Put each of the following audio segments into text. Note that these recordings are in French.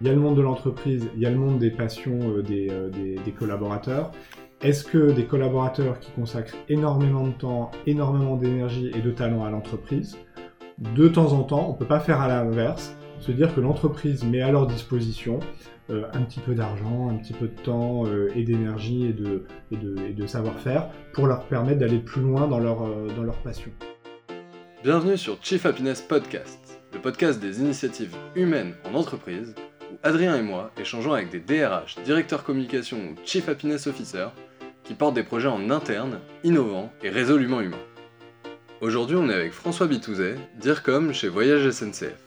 Il y a le monde de l'entreprise, il y a le monde des passions des, des, collaborateurs. Est-ce que des collaborateurs qui consacrent énormément de temps, énormément d'énergie et de talent à l'entreprise, de temps en temps, on ne peut pas faire à l'inverse, se dire que l'entreprise met à leur disposition euh, un petit peu d'argent, un petit peu de temps euh, et d'énergie et de, et de, savoir-faire pour leur permettre d'aller plus loin dans leur, euh, dans leur passion. Bienvenue sur Chief Happiness Podcast, le podcast des initiatives humaines en entreprise, où Adrien et moi échangeons avec des DRH, directeurs communication ou Chief Happiness Officer, qui portent des projets en interne, innovants et résolument humains. Aujourd'hui, on est avec François Bitouzet, DIRCOM chez Voyage SNCF.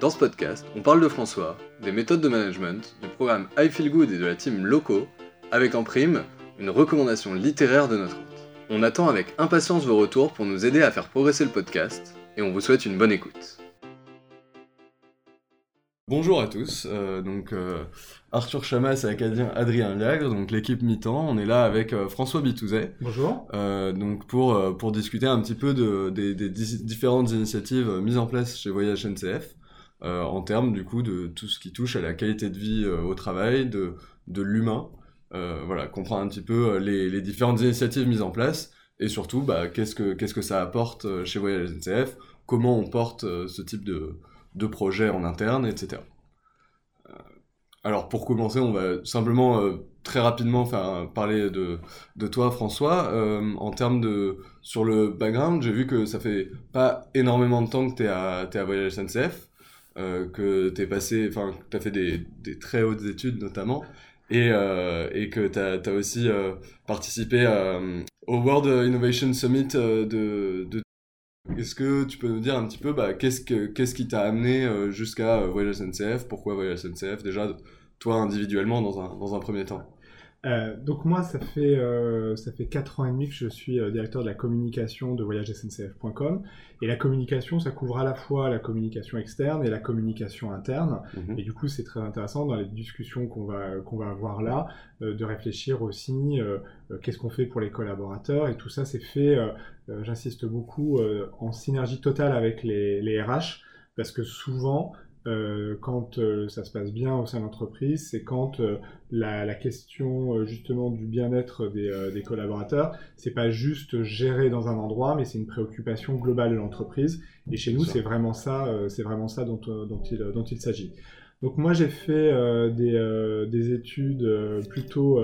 Dans ce podcast, on parle de François, des méthodes de management, du programme I Feel Good et de la team Loco, avec en prime une recommandation littéraire de notre hôte. On attend avec impatience vos retours pour nous aider à faire progresser le podcast, et on vous souhaite une bonne écoute. Bonjour à tous, euh, donc euh, Arthur Chamas et Acadien Adrien Liagre, donc l'équipe mi-temps, on est là avec euh, François Bitouzet. Bonjour. donc pour, pour discuter un petit peu de, des, des différentes initiatives mises en place chez Voyage NCF. Euh, en termes du coup de tout ce qui touche à la qualité de vie euh, au travail, de, de l'humain. Euh, voilà, comprendre un petit peu les, les, différentes initiatives mises en place et surtout bah, qu'est-ce que qu'est-ce que ça apporte chez Voyage SNCF, comment on porte ce type de, de projet en interne, etc. Alors pour commencer, on va simplement très rapidement faire parler de, de toi François. en termes de sur le background, j'ai vu que ça fait pas énormément de temps que tu es à, es à Voyage SNCF. Euh, que tu passé, enfin, tu as fait des, des, très hautes études notamment, et, euh, et que tu as, aussi euh, participé au World Innovation Summit de, de est-ce que tu peux nous dire un petit peu bah, qu'est-ce, que, qu'est-ce qui t'a amené jusqu'à Voyage SNCF Pourquoi Voyage SNCF Déjà, toi individuellement dans un, dans un premier temps euh, donc moi, ça fait euh, ça fait quatre ans et demi que je suis euh, directeur de la communication de voyagesncf.com et la communication, ça couvre à la fois la communication externe et la communication interne. Mhm. Et du coup, c'est très intéressant dans les discussions qu'on va qu'on va avoir là de réfléchir aussi qu'est-ce qu'on fait pour les collaborateurs et tout ça, c'est fait. J'insiste beaucoup en synergie totale avec les, les RH parce que souvent euh, quand euh, ça se passe bien au sein de l'entreprise, c'est quand euh, la, question justement du bien-être des, des, collaborateurs, c'est pas juste géré dans un endroit, mais c'est une préoccupation globale de l'entreprise. Et chez nous, c'est vraiment ça, c'est vraiment ça dont, dont il, dont il s'agit. Donc moi j'ai fait des, des, études plutôt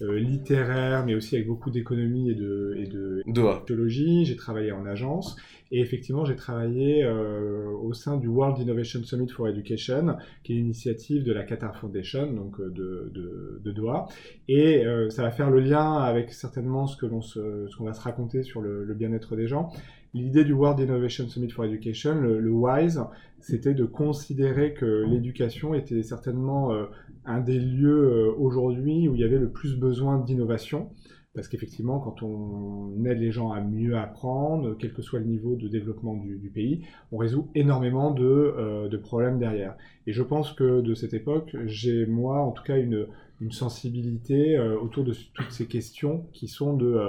littéraires, mais aussi avec beaucoup d'économie et de, et de, de J'ai travaillé en agence et effectivement, j'ai travaillé euh, au sein du World Innovation Summit for Education, qui est l'initiative de la Qatar Foundation, donc euh, de, de, Doha. Et euh, ça va faire le lien avec certainement ce que l'on ce qu'on va se raconter sur le, bien-être des gens. L'idée du World Innovation Summit for Education, le, WISE, c'était de considérer que l'éducation était certainement un des lieux aujourd'hui où il y avait le plus besoin d'innovation. Parce qu'effectivement, quand on aide les gens à mieux apprendre, quel que soit le niveau de développement du, pays, on résout énormément de, euh, de, problèmes derrière. Et je pense que de cette époque, j'ai moi, en tout cas, une, une sensibilité euh, autour de toutes ces questions qui sont de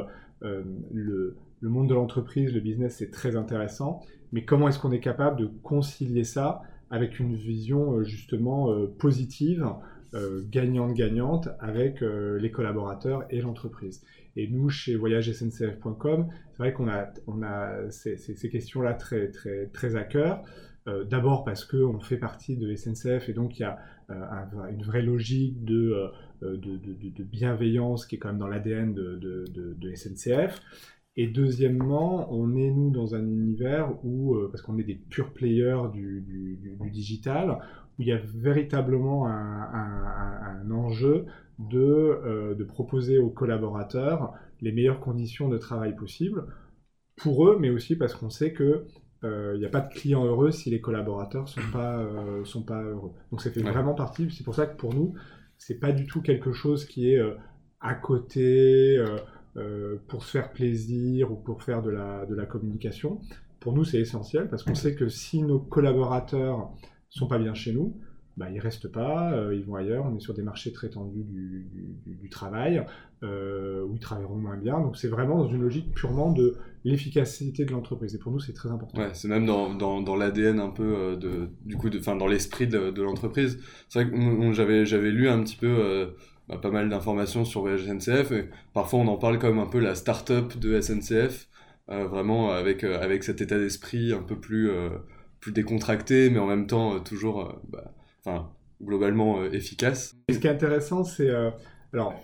euh, le, le, monde de l'entreprise, le business, c'est très intéressant, mais comment est-ce qu'on est capable de concilier ça avec une vision justement positive euh, gagnante-gagnante avec euh, les collaborateurs et l'entreprise? Et nous, chez voyagesncf.com, c'est vrai qu'on a, on a ces, questions-là très, très, très à cœur. Euh, d'abord parce qu'on fait partie de SNCF et donc il y a une vraie logique de, bienveillance qui est quand même dans l'ADN de, SNCF. Et deuxièmement, on est nous dans un univers où, parce qu'on est des purs players du, du, du, digital, où il y a véritablement un, enjeu de, euh, de, proposer aux collaborateurs les meilleures conditions de travail possibles pour eux, mais aussi parce qu'on sait que euh, il n'y a pas de clients heureux si les collaborateurs sont pas euh, sont pas heureux. Donc ça fait vraiment partie. C'est pour ça que pour nous, c'est pas du tout quelque chose qui est à côté pour se faire plaisir ou pour faire de la de la communication. Pour nous, c'est essentiel parce qu'on sait que si nos collaborateurs sont pas bien chez nous, bah, ils restent pas, ils vont ailleurs. On est sur des marchés très tendus du, du, travail, où ils travailleront moins bien. Donc c'est vraiment dans une logique purement de l'efficacité de l'entreprise. Et pour nous, c'est très important. Ouais, c'est même dans, dans, dans l'ADN un peu, de, du coup, de, dans l'esprit de, de l'entreprise. C'est vrai que j'avais, j'avais lu un petit peu bah, pas mal d'informations sur Voyage SNCF. Et parfois, on en parle comme un peu la start-up de SNCF, euh, vraiment avec, euh, avec cet état d'esprit un peu plus, euh, plus décontracté, mais en même temps toujours bah, globalement efficace. ce qui est intéressant, c'est. alors,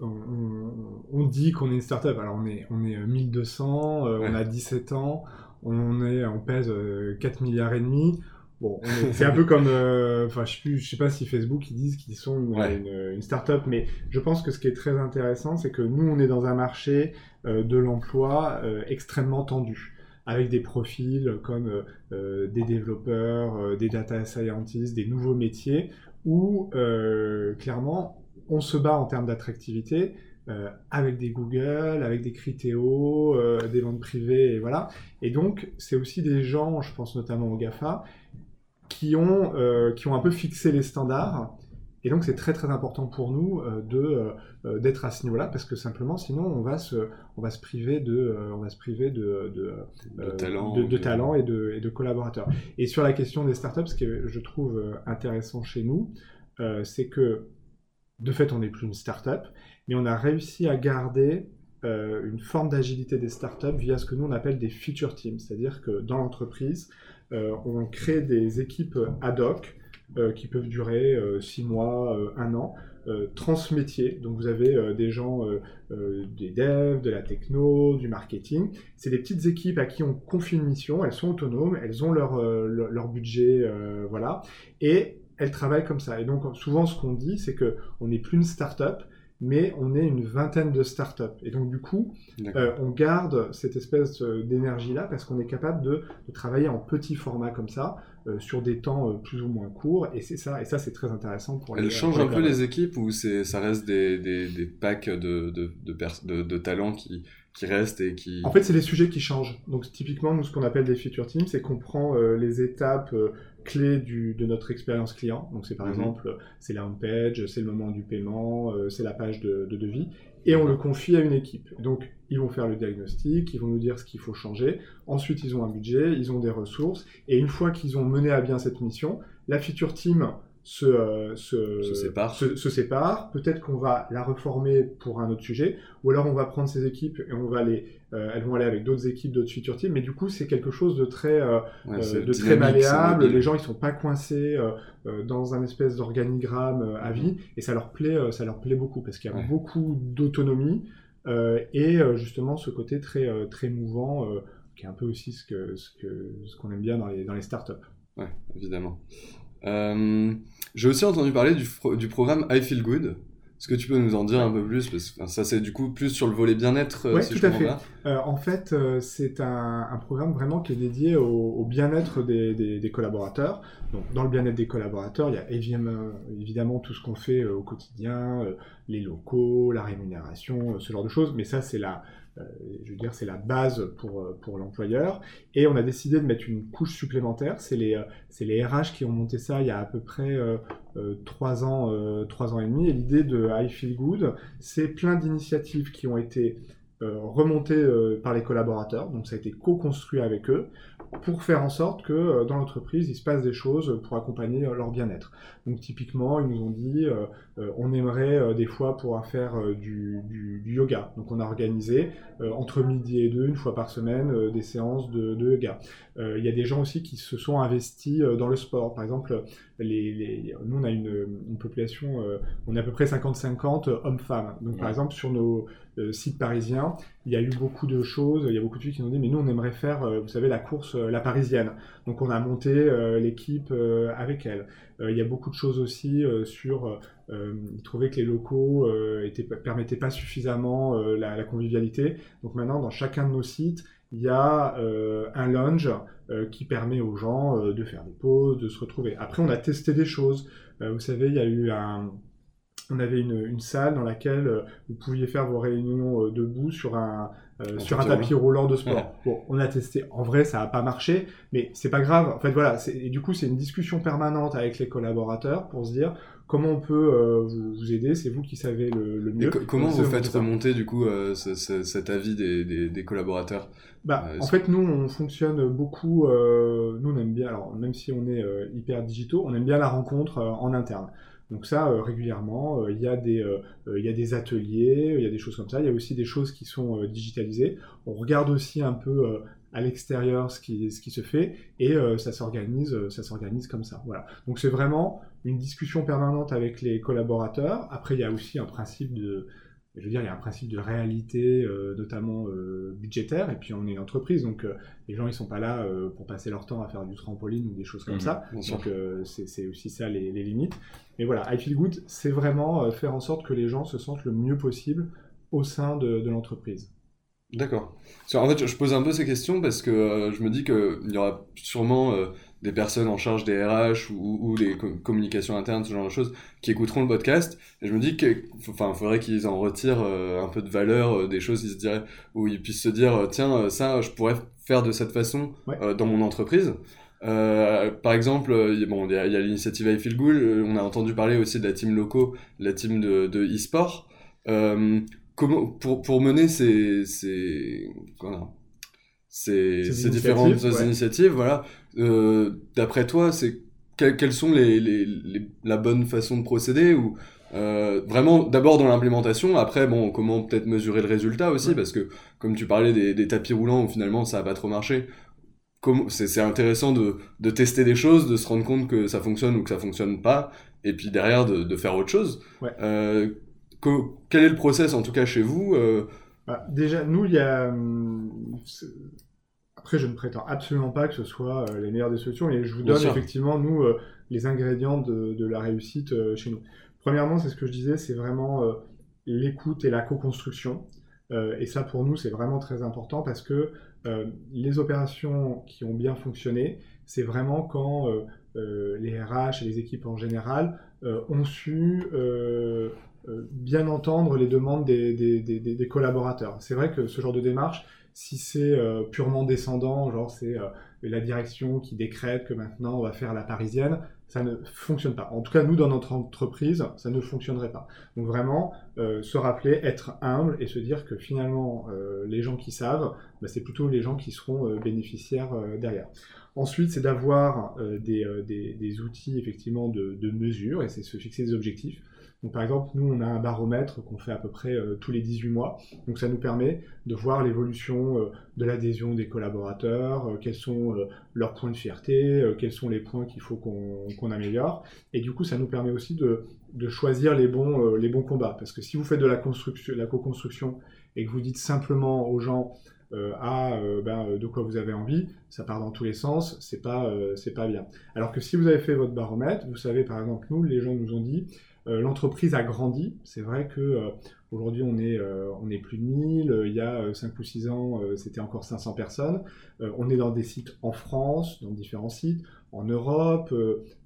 on, dit qu'on est une start-up. Alors, on est, on est 1200, on a 17 ans, on, est, on pèse 4 milliards et demi. Bon, c'est un peu comme, euh, enfin, je, je sais pas si Facebook ils disent qu'ils sont une, une, start-up, mais je pense que ce qui est très intéressant, c'est que nous, on est dans un marché euh, de l'emploi euh, extrêmement tendu, avec des profils comme des développeurs, des data scientists, des nouveaux métiers, où clairement, on se bat en termes d'attractivité, euh, avec des Google, avec des Criteo, euh, des ventes privées, et voilà. Et donc, c'est aussi des gens, je pense notamment aux GAFA, qui ont, euh, qui ont un peu fixé les standards. Et donc, c'est très très important pour nous de d'être à ce niveau-là, parce que simplement, sinon, on va se, on va se priver de, on va se priver de, de, de talent, de, talent et, de, et de collaborateurs. Et sur la question des startups, ce que je trouve intéressant chez nous, c'est que de fait, on n'est plus une startup, mais on a réussi à garder euh, une forme d'agilité des startups via ce que nous on appelle des feature teams, c'est-à-dire que dans l'entreprise, euh, on crée des équipes ad hoc euh, qui peuvent durer 6 mois, 1 an, transmétiers. Donc vous avez des gens, des devs, de la techno, du marketing. C'est des petites équipes à qui on confie une mission, elles sont autonomes, elles ont leur, leur, leur budget, voilà, et elles travaillent comme ça. Et donc souvent ce qu'on dit, c'est que on n'est plus une start-up, mais on est une vingtaine de startups. Et donc, du coup, euh, on garde cette espèce euh, d'énergie-là parce qu'on est capable de, travailler en petit format comme ça, sur des temps plus ou moins courts. Et c'est ça, et ça, c'est très intéressant pour Elle change un peu les équipes ou ça reste des, des, des packs de, de, de, de talents qui, qui restent et qui... En fait, c'est les sujets qui changent. Donc, typiquement, nous, ce qu'on appelle des feature teams, c'est qu'on prend les étapes clés du, de notre expérience client. Donc c'est par mhm. exemple, c'est la home page, c'est le moment du paiement, euh, c'est la page de, de, devis, et on le confie à une équipe. Donc ils vont faire le diagnostic, ils vont nous dire ce qu'il faut changer. Ensuite, ils ont un budget, ils ont des ressources, et une fois qu'ils ont mené à bien cette mission, la feature team se, euh, se, se, sépare. Peut-être qu'on va la reformer pour un autre sujet, ou alors on va prendre ces équipes et on va les, euh, elles vont aller avec d'autres équipes, d'autres feature teams. Mais du coup, c'est quelque chose de très, euh, de très malléable. Les gens, ils sont pas coincés dans un espèce d'organigramme à vie, et ça leur plaît, ça leur plaît beaucoup parce qu'il y a beaucoup d'autonomie et justement ce côté très, très mouvant qui est un peu aussi ce que ce que ce qu'on aime bien dans les dans les startups. Ouais, évidemment. Euh, j'ai aussi entendu parler du, du, programme I Feel Good. Est-ce que tu peux nous en dire un peu plus? Parce que ça, c'est du coup plus sur le volet bien-être, euh, si tout à fait. Euh, en fait, c'est un, un, programme vraiment qui est dédié au, bien-être des, des, des, collaborateurs. Donc, dans le bien-être des collaborateurs, il y a évidemment, évidemment tout ce qu'on fait au quotidien, les locaux, la rémunération, ce genre de choses. Mais ça, c'est la, je veux dire, c'est la base pour, euh, pour l'employeur. Et on a décidé de mettre une couche supplémentaire. C'est les, euh, les RH qui ont monté ça il y a à peu près trois ans, trois ans et demi. Et l'idée de I Feel Good, c'est plein d'initiatives qui ont été remontées par les collaborateurs. Donc ça a été co-construit avec eux pour faire en sorte que euh, dans l'entreprise, il se passe des choses pour accompagner euh, leur bien-être. Donc typiquement, ils nous ont dit, euh, on aimerait des fois pouvoir faire du, du, du, yoga. Donc on a organisé entre midi et deux, une fois par semaine, des séances de, de yoga. Il y a des gens aussi qui se sont investis dans le sport. Par exemple, les, les, nous on a une, une population, on est à peu près 50-50 hommes-femmes. Donc par exemple, sur nos sites parisiens, il y a eu beaucoup de choses, il y a beaucoup de filles qui nous ont dit, mais nous on aimerait faire, vous savez, la course euh, la parisienne. Donc on a monté euh, l'équipe euh, avec elle. Il y a beaucoup de choses aussi sur, ils trouvaient que les locaux étaient, permettaient pas suffisamment la, convivialité. Donc maintenant, dans chacun de nos sites, il y a un lounge qui permet aux gens de faire des pauses, de se retrouver. Après, on a testé des choses. vous savez, il y a eu un, on avait une, salle dans laquelle euh, vous pouviez faire vos réunions euh, debout sur un, euh, sur un tapis roulant de sport. Bon, on a testé. En vrai, ça n'a pas marché, mais c'est pas grave. En fait, voilà. Et du coup, c'est une discussion permanente avec les collaborateurs pour se dire comment on peut vous, aider. C'est vous qui savez le, mieux. comment vous faites remonter du coup cet avis des, des, collaborateurs? Bah, En fait, nous, on fonctionne beaucoup. nous, on aime bien. Alors, même si on est hyper digitaux, on aime bien la rencontre en interne. Donc ça, euh, régulièrement, euh, il y, a des, euh, il y a des ateliers, il y a des choses comme ça. Il y a aussi des choses qui sont digitalisées. On regarde aussi un peu à l'extérieur ce qui, ce qui se fait et ça s'organise ça s'organise comme ça voilà donc c'est vraiment une discussion permanente avec les collaborateurs après il y a aussi un principe de je veux dire, il y a un principe de réalité, euh, notamment euh, budgétaire, et puis on est une entreprise, donc euh, les gens ils sont pas là pour passer leur temps à faire du trampoline ou des choses comme mmh, ça. Donc c'est aussi ça les, les, limites. Mais voilà, I Feel Good, c'est vraiment faire en sorte que les gens se sentent le mieux possible au sein de, de l'entreprise. D'accord. En fait, je pose un peu ces questions parce que je me dis qu'il y aura sûrement des personnes en charge des RH ou, ou des communications internes, ce genre de choses, qui écouteront le podcast. Et je me dis qu'il enfin, faudrait qu'ils en retirent euh, un peu de valeur, euh, des choses, ils se diraient, où ils puissent se dire, euh, tiens, ça, je pourrais faire de cette façon dans mon entreprise. par exemple, bon, il y a, l'initiative I Feel Good, on a entendu parler aussi de la team loco, la team de, de e-sport. comment, pour, pour mener ces, ces, ces, ces, différentes initiatives, voilà. Euh, D'après toi, c'est quelles sont les, les, la bonne façon de procéder ou euh, vraiment d'abord dans l'implémentation, après bon comment peut-être mesurer le résultat aussi parce que comme tu parlais des, des, tapis roulants où finalement ça a pas trop marché, c'est intéressant de, de, tester des choses, de se rendre compte que ça fonctionne ou que ça fonctionne pas, et puis derrière de, de faire autre chose. Euh, quel est le process en tout cas chez vous euh, bah, déjà, nous, il y a. Hum, après, je ne prétends absolument pas que ce soit euh, les meilleures des solutions, et je vous donne effectivement, nous, euh, les ingrédients de, de la réussite euh, chez nous. Premièrement, c'est ce que je disais, c'est vraiment l'écoute et la co-construction. et ça, pour nous, c'est vraiment très important parce que les opérations qui ont bien fonctionné, c'est vraiment quand les RH et les équipes en général ont su euh, bien entendre les demandes des, des, des, des collaborateurs. C'est vrai que ce genre de démarche, si c'est euh, purement descendant, genre c'est euh, la direction qui décrète que maintenant on va faire la parisienne, ça ne fonctionne pas. En tout cas, nous, dans notre entreprise, ça ne fonctionnerait pas. Donc vraiment, se rappeler, être humble et se dire que finalement, les gens qui savent, bah, c'est plutôt les gens qui seront bénéficiaires derrière. Ensuite, c'est d'avoir des, des, des, outils effectivement de, de mesure et c'est se fixer des objectifs. Donc, par exemple, nous, on a un baromètre qu'on fait à peu près euh, tous les 18 mois. Donc, ça nous permet de voir l'évolution euh, de l'adhésion des collaborateurs, euh, quels sont leurs points de fierté, quels sont les points qu'il faut qu'on améliore. Et du coup, ça nous permet aussi de, de choisir les bons, les bons combats. Parce que si vous faites de la, construction, la co-construction et que vous dites simplement aux gens ah, ben, de quoi vous avez envie, ça part dans tous les sens, c'est pas, c'est pas bien. Alors que si vous avez fait votre baromètre, vous savez par exemple, nous, les gens nous ont dit, l'entreprise a grandi. C'est vrai que euh, aujourd'hui on est euh, on est plus de 1000. il y a 5 ou 6 ans, c'était encore 500 personnes. on est dans des sites en France, dans différents sites, en Europe,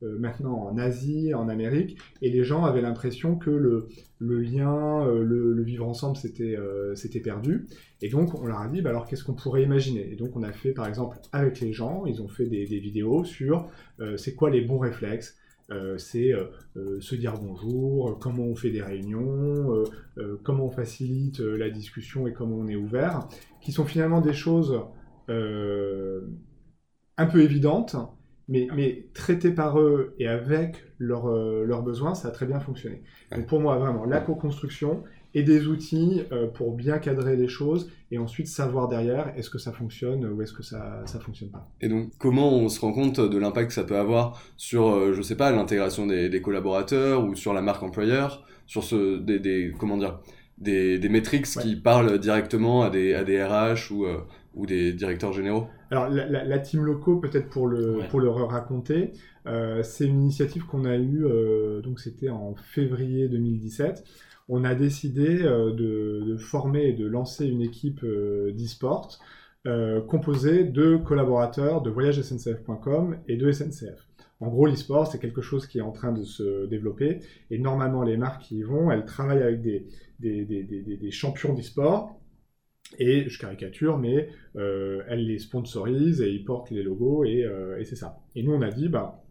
maintenant en Asie, en Amérique, et les gens avaient l'impression que le, le lien, le, vivre ensemble, c'était perdu. Et donc on leur a dit, bah, alors qu'est-ce qu'on pourrait imaginer? Et donc on a fait par exemple avec les gens, ils ont fait des, vidéos sur c'est quoi les bons réflexes, euh, c'est euh, euh, se dire bonjour, comment on fait des réunions, comment on facilite la discussion et comment on est ouvert, qui sont finalement des choses un peu évidentes, mais, mais traitées par eux et avec leurs besoins, ça a très bien fonctionné. Donc pour moi, vraiment, la co-construction et des outils euh, pour bien cadrer les choses et ensuite savoir derrière est-ce que ça fonctionne ou est-ce que ça ça fonctionne pas. Et donc comment on se rend compte de l'impact que ça peut avoir sur euh, je sais pas l'intégration des, des, collaborateurs ou sur la marque employeur, sur ce des, des comment dire des, des métriques qui parlent directement à des, à des RH ou, euh, ou des directeurs généraux? Alors, la, la, la team locaux, peut-être pour le, pour le raconter, euh, c'est une initiative qu'on a eue, euh, donc c'était en février 2017 on a décidé euh, de, former et de lancer une équipe euh, d'e-sport euh, composée de collaborateurs de voyagesncf.com et de SNCF. En gros, l'e-sport, c'est quelque chose qui est en train de se développer. Et normalement, les marques qui y vont, elles travaillent avec des, des, des, des, des champions d'e-sport. Et je caricature, mais elles les sponsorisent et ils portent les logos et, et c'est ça. Et nous, on a dit, bah,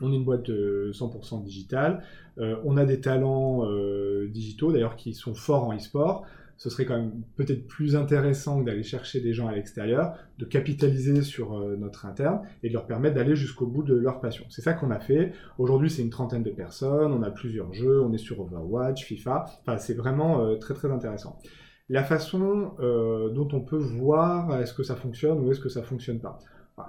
on est une boîte de 100% digitale. Euh, on a des talents euh, digitaux, d'ailleurs, qui sont forts en e-sport. Ce serait quand même peut-être plus intéressant d'aller chercher des gens à l'extérieur, de capitaliser sur euh, notre interne et de leur permettre d'aller jusqu'au bout de leur passion. C'est ça qu'on a fait. Aujourd'hui, c'est une trentaine de personnes, on a plusieurs jeux, on est sur Overwatch, FIFA. Enfin, c'est vraiment euh, très très intéressant. La façon euh, dont on peut voir est-ce que ça fonctionne ou est-ce que ça fonctionne pas?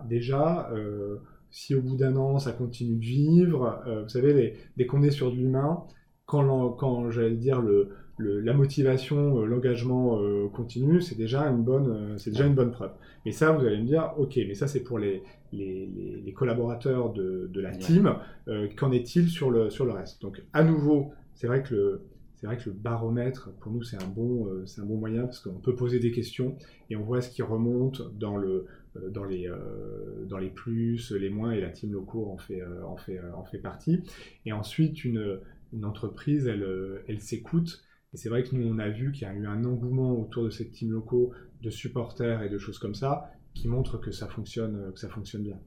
Déjà, euh, si au bout d'un an ça continue de vivre, euh, vous savez, les, dès qu'on est sur de l'humain, quand, quand j'allais dire le, le- la motivation, euh, l'engagement euh, continue, c'est déjà une bonne, c'est déjà une bonne preuve. Mais ça, vous allez me dire, ok, mais ça c'est pour les, les, collaborateurs de, de la team. Euh, qu'en est-il sur le, sur le reste? Donc, à nouveau, c'est vrai que le, c'est vrai que le baromètre, pour nous, c'est un bon, euh, c'est un bon moyen parce qu'on peut poser des questions et on voit ce qui remonte dans le, dans les, euh, dans les plus, les moins et la team locaux en fait, euh, en fait, euh, en fait partie. Et ensuite, une, entreprise, elle, euh, elle s'écoute. Et c'est vrai que nous, on a vu qu'il y a eu un engouement autour de cette team locaux, de supporters et de choses comme ça, qui montrent que ça fonctionne, euh, que ça fonctionne bien.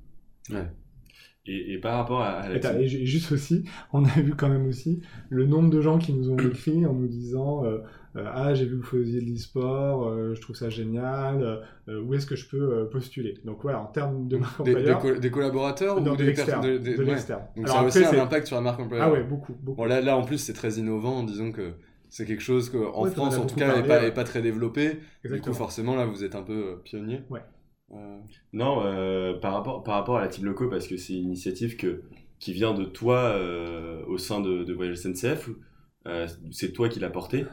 Et, et par rapport à, à la Attends, et ju- juste aussi, on a vu quand même aussi le nombre de gens qui nous ont écrit en nous disant euh, euh, Ah, j'ai vu que vous faisiez de l'e-sport, euh, je trouve ça génial, où est-ce que je peux postuler? Donc voilà, en termes de marque Des, des, employeur, co- des collaborateurs non, ou de des l'externe. des- de ouais. Donc Alors ça a aussi un impact sur la marque employeur. Ah ouais, beaucoup, beaucoup. Bon, là, là, en plus, c'est très innovant. Disons que c'est quelque chose qu'en Ouais, France, en tout cas, n'est pas, ouais. pas très développé. Du coup, Exactement. forcément, là, vous êtes un peu pionnier. Ouais. Non, euh, par, rapport, par rapport à la Team Loco, parce que c'est une initiative que, qui vient de toi euh, au sein de, de Voyage SNCF, euh, c'est toi qui l'as porté.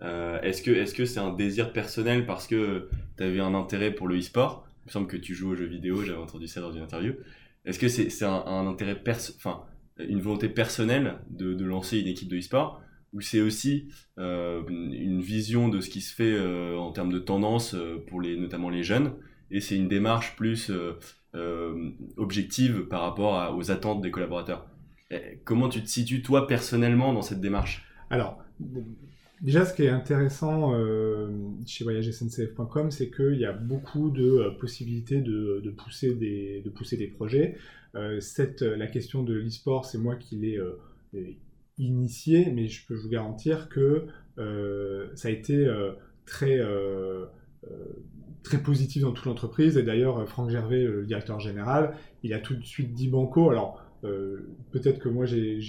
Est-ce que est-ce que c'est un désir personnel parce que tu avais un intérêt pour le e-sport? Il me semble que tu joues aux jeux vidéo, j'avais entendu ça dans une interview. Est-ce que c'est c'est un, un intérêt enfin une volonté personnelle de, de lancer une équipe de e-sport? Ou c'est aussi une vision de ce qui se fait en termes de tendance pour les notamment les jeunes? Et c'est une démarche plus euh, euh, objective par rapport aux attentes des collaborateurs. Eh, Comment tu te situes toi personnellement dans cette démarche? Alors, déjà, ce qui est intéressant euh, chez voyagesncf.com, c'est qu'il y a beaucoup de possibilités de, pousser des, projets. La question de l'e-sport, c'est moi qui l'ai initié, mais je peux vous garantir que ça a été très, très positif dans toute l'entreprise. Et d'ailleurs, euh, Franck Gervais, le directeur général, il a tout de suite dit banco. Alors, euh, peut-être que moi j'ai-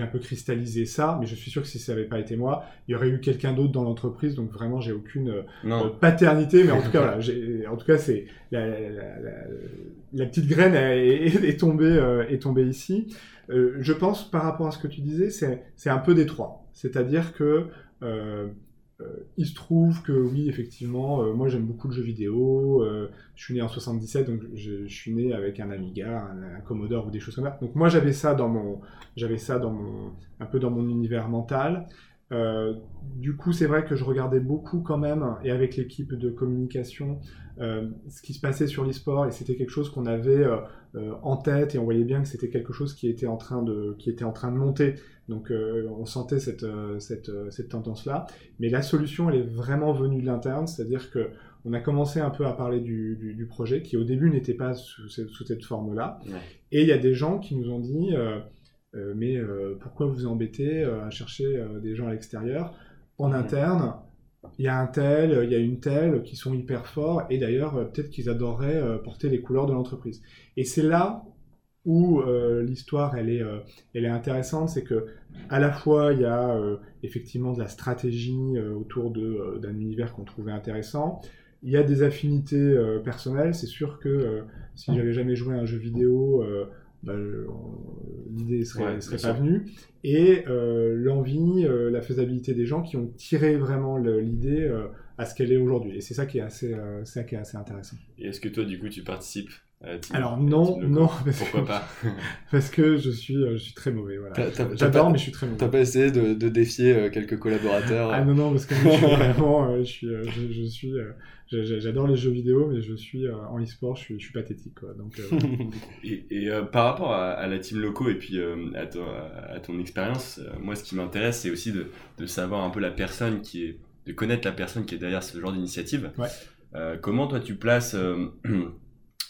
un peu cristallisé ça, mais je suis sûr que si ça n'avait pas été moi, il y aurait eu quelqu'un d'autre dans l'entreprise. Donc vraiment, j'ai aucune euh, paternité, mais en tout cas, voilà, en tout cas, c'est la, la- la- la- la petite graine est, est tombée, euh, est tombée ici. Euh, je pense, par rapport à ce que tu disais, c'est un peu des trois. C'est-à-dire que euh, euh, il se trouve que oui, effectivement, euh, moi j'aime beaucoup le jeu vidéo. euh, je suis né en 77, donc je, suis né avec un Amiga, un, Commodore ou des choses comme ça. Donc moi j'avais ça dans mon, j'avais ça dans mon, un peu dans mon univers mental. Euh, du coup, c'est vrai que je regardais beaucoup quand même, et avec l'équipe de communication, euh, ce qui se passait sur l'e-sport, et c'était quelque chose qu'on avait euh, euh, en tête, et on voyait bien que c'était quelque chose qui était en train de, qui était en train de monter. Donc, euh, on sentait cette, euh, cette, euh, cette tendance-là. Mais la solution, elle est vraiment venue de l'interne, c'est-à-dire que on a commencé un peu à parler du, du, du projet, qui au début n'était pas sous, cette- sous cette forme-là. Ouais. Et il y a des gens qui nous ont dit, euh, euh, mais pourquoi vous embêtez à chercher des gens à l'extérieur? En interne, il y a un tel, il y a une telle qui sont hyper forts, et d'ailleurs, peut-être qu'ils adoreraient porter les couleurs de l'entreprise. Et c'est là où euh, l'histoire, elle est, euh, elle est intéressante, c'est que à la fois, il y a euh, effectivement de la stratégie autour de, d'un univers qu'on trouvait intéressant. Il y a des affinités personnelles. C'est sûr que si j'avais jamais joué à un jeu vidéo, bah, l'idée serait, Ouais, serait pas sûr. venue. Et l'envie, la faisabilité des gens qui ont tiré vraiment l'idée à ce qu'elle est aujourd'hui. Et c'est ça qui est assez, c'est ça qui est assez intéressant. Et est-ce que toi, du coup, tu participes euh, Alors non, non, parce Pourquoi que, pas? parce que je suis, euh, je suis très mauvais. Voilà. J'adore, pas- mais je suis très mauvais. T'as pas essayé de, de défier euh, quelques collaborateurs Ah non, non, parce que moi, je suis vraiment, je suis, je, je suis, je- je- j'adore les jeux vidéo, mais je suis en e-sport, je suis, je suis pathétique, quoi. Donc, euh. Et, et, euh, par rapport à, à la team loco et puis euh, à, ton, à ton expérience, euh, moi ce qui m'intéresse c'est aussi de, de savoir un peu la personne qui est, de connaître la personne qui est derrière ce genre d'initiative. Ouais. Euh, comment toi tu places euh,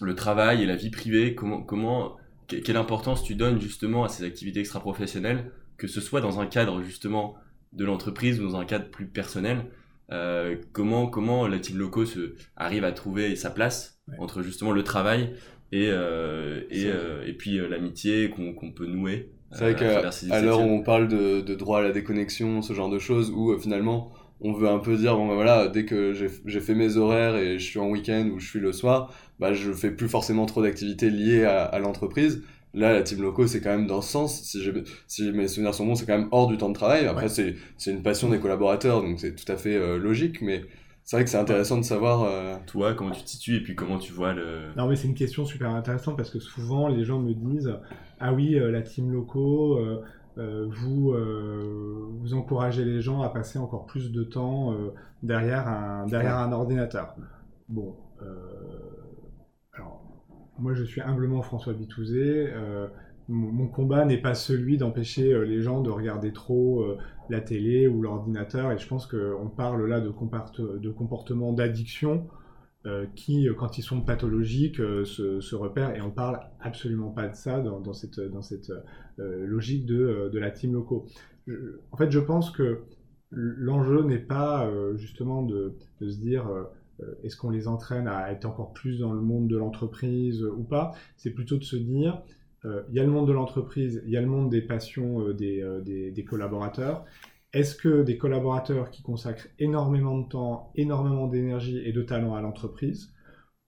le travail et la vie privée Comment, comment, que- quelle importance tu donnes justement à ces activités extra-professionnelles, que ce soit dans un cadre justement de l'entreprise ou dans un cadre plus personnel euh, comment, comment la team loco se, arrive à trouver sa place Ouais. entre justement le travail et, euh, et, euh, et puis l'amitié qu'on peut nouer. C'est vrai qu'à l'heure où on parle de, de droit à la déconnexion, ce genre de choses, où finalement on veut un peu dire, bon bah voilà, dès que j'ai fait mes horaires et je suis en week-end ou je suis le soir, bah je fais plus forcément trop d'activités liées à, à l'entreprise. Là, la team loco, c'est quand même dans ce sens. Si, j'ai- si mes souvenirs sont bons, c'est quand même hors du temps de travail. Après, Ouais. c'est c'est une passion des collaborateurs, donc c'est tout à fait euh, logique, mais c'est vrai que c'est intéressant de savoir. euh, Toi, comment tu te situes et puis comment tu vois le. Non, mais c'est une question super intéressante parce que souvent les gens me disent Ah oui, euh, la team loco, euh, euh, vous, euh, vous encouragez les gens à passer encore plus de temps euh, derrière, un, derrière un ordinateur. Bon, euh, moi je suis humblement François Bitouzé. euh, mon, combat n'est pas celui d'empêcher euh, les gens de regarder trop euh, la télé ou l'ordinateur, et je pense qu'on parle là de, de comportements d'addiction qui, quand ils sont pathologiques, se, se repèrent. Et on parle absolument pas de ça dans, cette, logique de, la team loco. Je- en fait, je pense que l'enjeu n'est pas justement de, se dire est-ce qu'on les entraîne à être encore plus dans le monde de l'entreprise euh, ou pas. C'est plutôt de se dire euh, il y a le monde de l'entreprise, il y a le monde des passions euh, euh, des collaborateurs. Est-ce que des collaborateurs qui consacrent énormément de temps, énormément d'énergie et de talent à l'entreprise,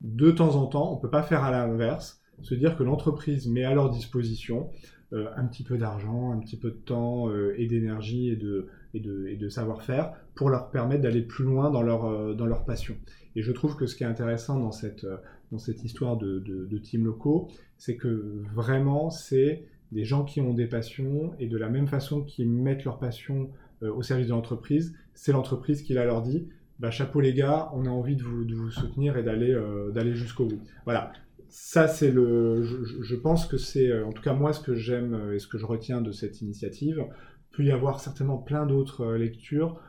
de temps en temps, on ne peut pas faire à l'inverse, se dire que l'entreprise met à leur disposition euh, un petit peu d'argent, un petit peu de temps euh, et d'énergie et de, et de, et de savoir-faire pour leur permettre d'aller plus loin dans leur, euh, dans leur passion. Et je trouve que ce qui est intéressant dans cette, dans cette histoire de, de, de team locaux, c'est que vraiment, c'est des gens qui ont des passions et de la même façon qu'ils mettent leur passion au service de l'entreprise, c'est l'entreprise qui leur dit bah, chapeau les gars, on a envie de vous, de vous soutenir et d'aller d'aller jusqu'au bout. Voilà. Ça, c'est le. Je, pense que c'est, euh, en tout cas moi, ce que j'aime euh, et ce que je retiens de cette initiative. Il peut y avoir certainement plein d'autres euh, lectures,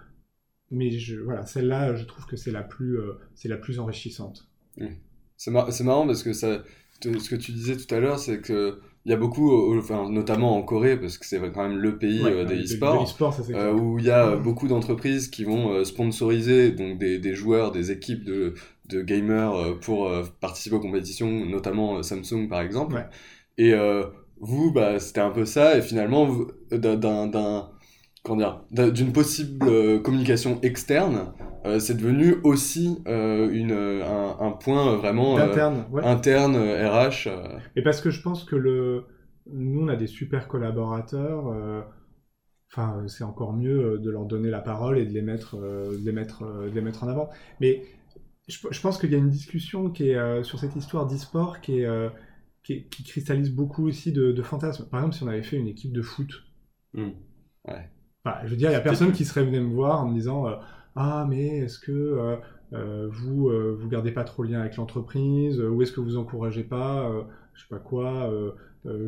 mais je, voilà, celle-là, je trouve que c'est la plus, euh, c'est la plus enrichissante. C'est mar- c'est marrant parce que ça, te- ce que tu disais tout à l'heure, c'est que il y a beaucoup, euh, enfin, notamment en Corée, parce que c'est quand même le pays Ouais, euh, des de- de- e-sports, de où il y a beaucoup d'entreprises qui vont sponsoriser donc des, des joueurs, des équipes de, de gamers euh, pour euh, participer aux compétitions, notamment euh, Samsung par exemple. Ouais. Et vous, bah, c'était un peu ça, et finalement, d'un- d'une possible communication externe, euh, c'est devenu aussi euh, une, un, un point vraiment euh, ouais. interne euh, RH. Et parce que je pense que le... nous, on a des super collaborateurs. Enfin, c'est encore mieux de leur donner la parole et de les mettre, de les mettre, de les mettre en avant. Mais je, je pense qu'il y a une discussion qui est euh, sur cette histoire d'e-sport qui, est, euh, qui, est- qui cristallise beaucoup aussi de, de fantasmes. Par exemple, si on avait fait une équipe de foot, Hmm. Je veux dire, il y a personne qui serait venu me voir en me disant euh, Ah, mais est-ce que vous vous gardez pas trop le lien avec l'entreprise Ou est-ce que vous encouragez pas, je sais pas quoi,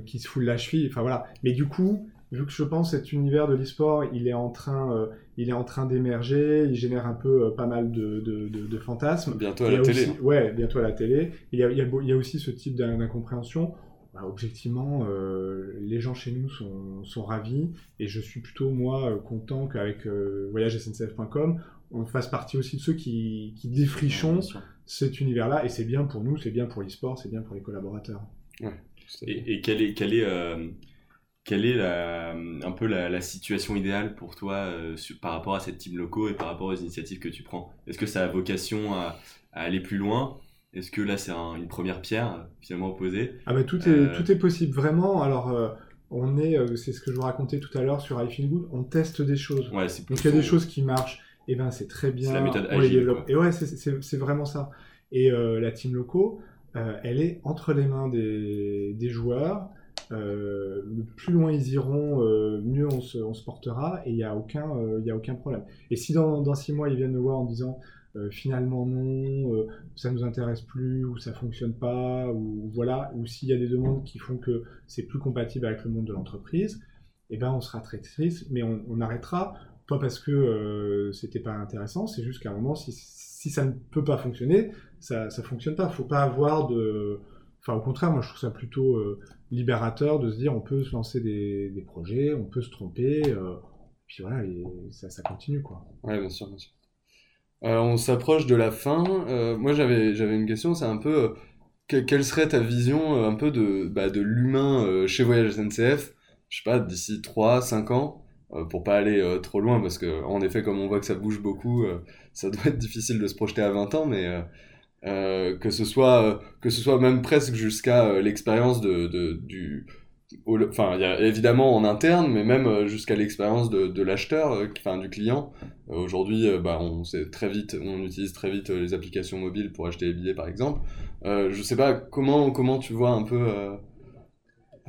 qui se fout la cheville? Enfin voilà. Mais du coup, vu que je pense cet univers de l'e-sport, il est en train, euh, il est en train d'émerger, il génère un peu euh, pas mal de, de, de- de fantasmes. bientôt à la télé. aussi- ouais, bientôt à la télé. Il y a, il y a beau- il y a aussi ce type d'in- d'incompréhension. Bah, objectivement, euh, les gens chez nous sont, sont ravis et je suis plutôt, moi, content qu'avec euh, voyagesncf.com, on fasse partie aussi de ceux qui, qui défrichons cet univers-là et c'est bien pour nous, c'est bien pour l'e-sport, c'est bien pour les collaborateurs. Et, et quelle est, quelle est, euh, quelle est la, un peu la, la situation idéale pour toi euh, par rapport à cette team locaux et par rapport aux initiatives que tu prends? Est-ce que ça a vocation à, à aller plus loin? Est-ce que là c'est un- une première pierre euh, finalement posée Ah bah tout est, Euh, tout est possible, vraiment. Alors, euh, on est, c'est ce que je vous racontais tout à l'heure sur I Feel Good, on teste des choses. Ouais, Donc il y a des choses qui marchent, et ben c'est très bien. C'est la méthode on les développe. quoi. Et ouais, c'est- vraiment ça. Et la team loco, euh, elle est entre les mains des, des joueurs. Euh, plus loin ils iront, euh, mieux on se, portera et il n'y a, aucun, euh, il a aucun problème. Et si dans, dans six mois ils viennent nous voir en disant euh, finalement non, ça nous intéresse plus ou ça fonctionne pas ou voilà, ou s'il y a des demandes qui font que c'est plus compatible avec le monde de l'entreprise, eh ben on sera très triste, mais on, arrêtera pas parce que c'était pas intéressant, c'est juste qu'à un moment si, ça ne peut pas fonctionner, ça ça fonctionne pas. Faut pas avoir de, enfin au contraire, moi je trouve ça plutôt libérateur de se dire on peut se lancer des, projets, on peut se tromper, euh, puis voilà, et ça, continue quoi. Ouais, bien sûr, bien sûr. Euh, on s'approche de la fin. Euh, moi, j'avais une question, c'est un peu que- quelle serait ta vision un peu de bah, de l'humain chez Voyage SNCF, je sais pas, d'ici 3 5 ans, pour pas aller trop loin parce que en effet, comme on voit que ça bouge beaucoup, ça doit être difficile de se projeter à 20 ans, mais euh, que ce soit euh, que ce soit même presque jusqu'à euh, l'expérience de, de du au- enfin il y a évidemment en interne mais même jusqu'à l'expérience de, de l'acheteur enfin du client aujourd'hui bah on sait très vite on utilise très vite les applications mobiles pour acheter les billets par exemple euh, je sais pas comment comment tu vois un peu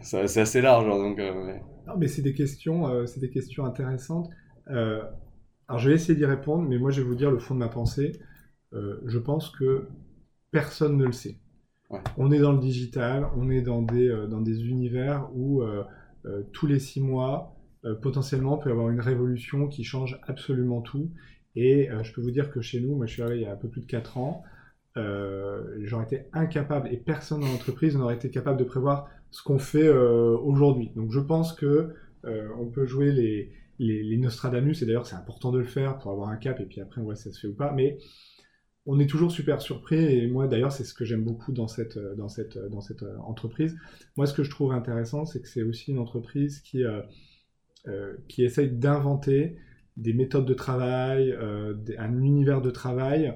c'est assez large hein, donc. Non, mais c'est des questions, c'est des questions intéressantes. Alors, je vais essayer d'y répondre, mais moi, je vais vous dire le fond de ma pensée. Euh, je pense que personne ne le sait. Ouais. On est dans le digital, on est dans des, euh, dans des univers où euh, tous les six mois, potentiellement, il peut y avoir une révolution qui change absolument tout. Et je peux vous dire que chez nous, moi, je suis arrivé il y a un peu plus de quatre ans, j'aurais été incapable, et personne dans l'entreprise n'aurait été capable de prévoir ce qu'on fait aujourd'hui. Donc je pense que on peut jouer les, les, les Nostradamus, et d'ailleurs c'est important de le faire pour avoir un cap, et puis après on voit si ça se fait ou pas, mais on est toujours super surpris, et moi d'ailleurs c'est ce que j'aime beaucoup dans cette, euh, dans, cette, euh, dans cette euh, entreprise. Moi ce que je trouve intéressant, c'est que c'est aussi une entreprise qui, qui essaye d'inventer des méthodes de travail, un univers de travail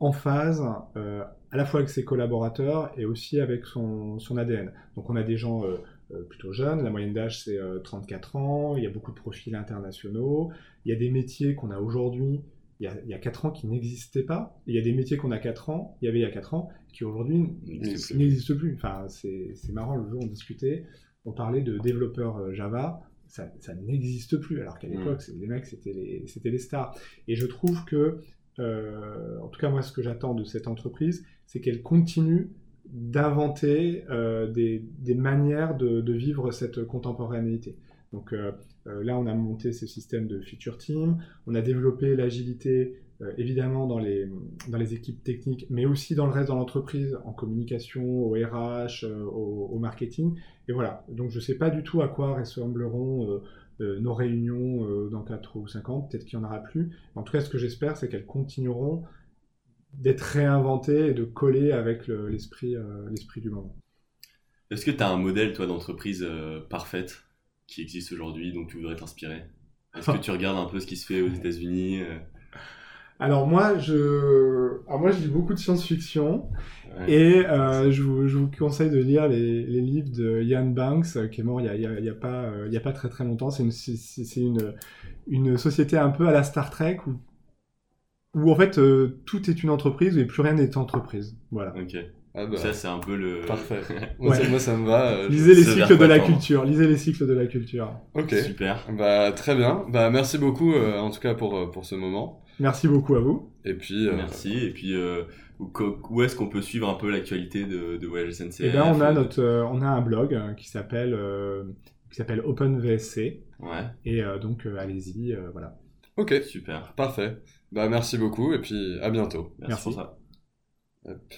en phase à la fois avec ses collaborateurs et aussi avec son, son ADN. Donc on a des gens plutôt jeunes, la moyenne d'âge c'est euh, 34 ans, il y a beaucoup de profils internationaux, il y a des métiers qu'on a aujourd'hui, il y a, il y a 4 ans qui n'existaient pas, et il y a des métiers qu'on a 4 ans, il y avait il y a 4 ans, qui aujourd'hui plus. n'existent plus. Enfin, c'est marrant, le jour où on discutait, on parlait de développeurs euh, Java, ça, ça n'existe plus, alors qu'à Mm. l'époque, les mecs, c'était les, les stars. Et je trouve que, euh, en tout cas moi, ce que j'attends de cette entreprise, c'est qu'elle continue d'inventer euh, des, des manières de, de vivre cette contemporanéité. Donc euh, euh, là, on a monté ce système de feature team, on a développé l'agilité euh, évidemment dans les, dans les équipes techniques, mais aussi dans le reste de l'entreprise, en communication, au RH, au, marketing. Et voilà, donc je ne sais pas du tout à quoi ressembleront nos réunions dans 4 ou 5 ans, peut-être qu'il n'y en aura plus. En tout cas, ce que j'espère, c'est qu'elles continueront d'être réinventées et de coller avec le- l'esprit l'esprit du moment. Est-ce que tu as un modèle, toi, d'entreprise parfaite? Qui existe aujourd'hui, dont tu voudrais t'inspirer Est-ce que tu regardes un peu ce qui se fait aux États-Unis euh, Alors moi, je, alors moi, je lis beaucoup de science-fiction. ouais. Et euh, je, vous, je vous conseille de lire les, les livres de Ian Banks, euh, qui est mort il y a, pas, euh, il y a pas très très longtemps. C'est une, c'est- une, une société un peu à la Star Trek où, où en fait tout est une entreprise et plus rien n'est entreprise. Voilà. Ok. Ah bah, Ça, c'est un peu le. parfait moi, Ouais. ça, moi, ça me va euh, Lisez les cycles de la tendre. culture. Lisez les cycles de la culture. ok Super. bah très bien bah merci beaucoup euh, en tout cas pour euh, pour ce moment Merci beaucoup à vous. et puis euh, Merci. Et puis, euh, où, est-ce qu'on peut suivre un peu l'actualité de, de Voyage SNCF Et ben on a euh, notre, on a un blog qui s'appelle euh, qui s'appelle OpenVSC Ouais, et euh, donc euh, allez-y, euh, voilà. ok super. parfait bah merci beaucoup et puis à bientôt Merci, Merci. pour ça. Hop.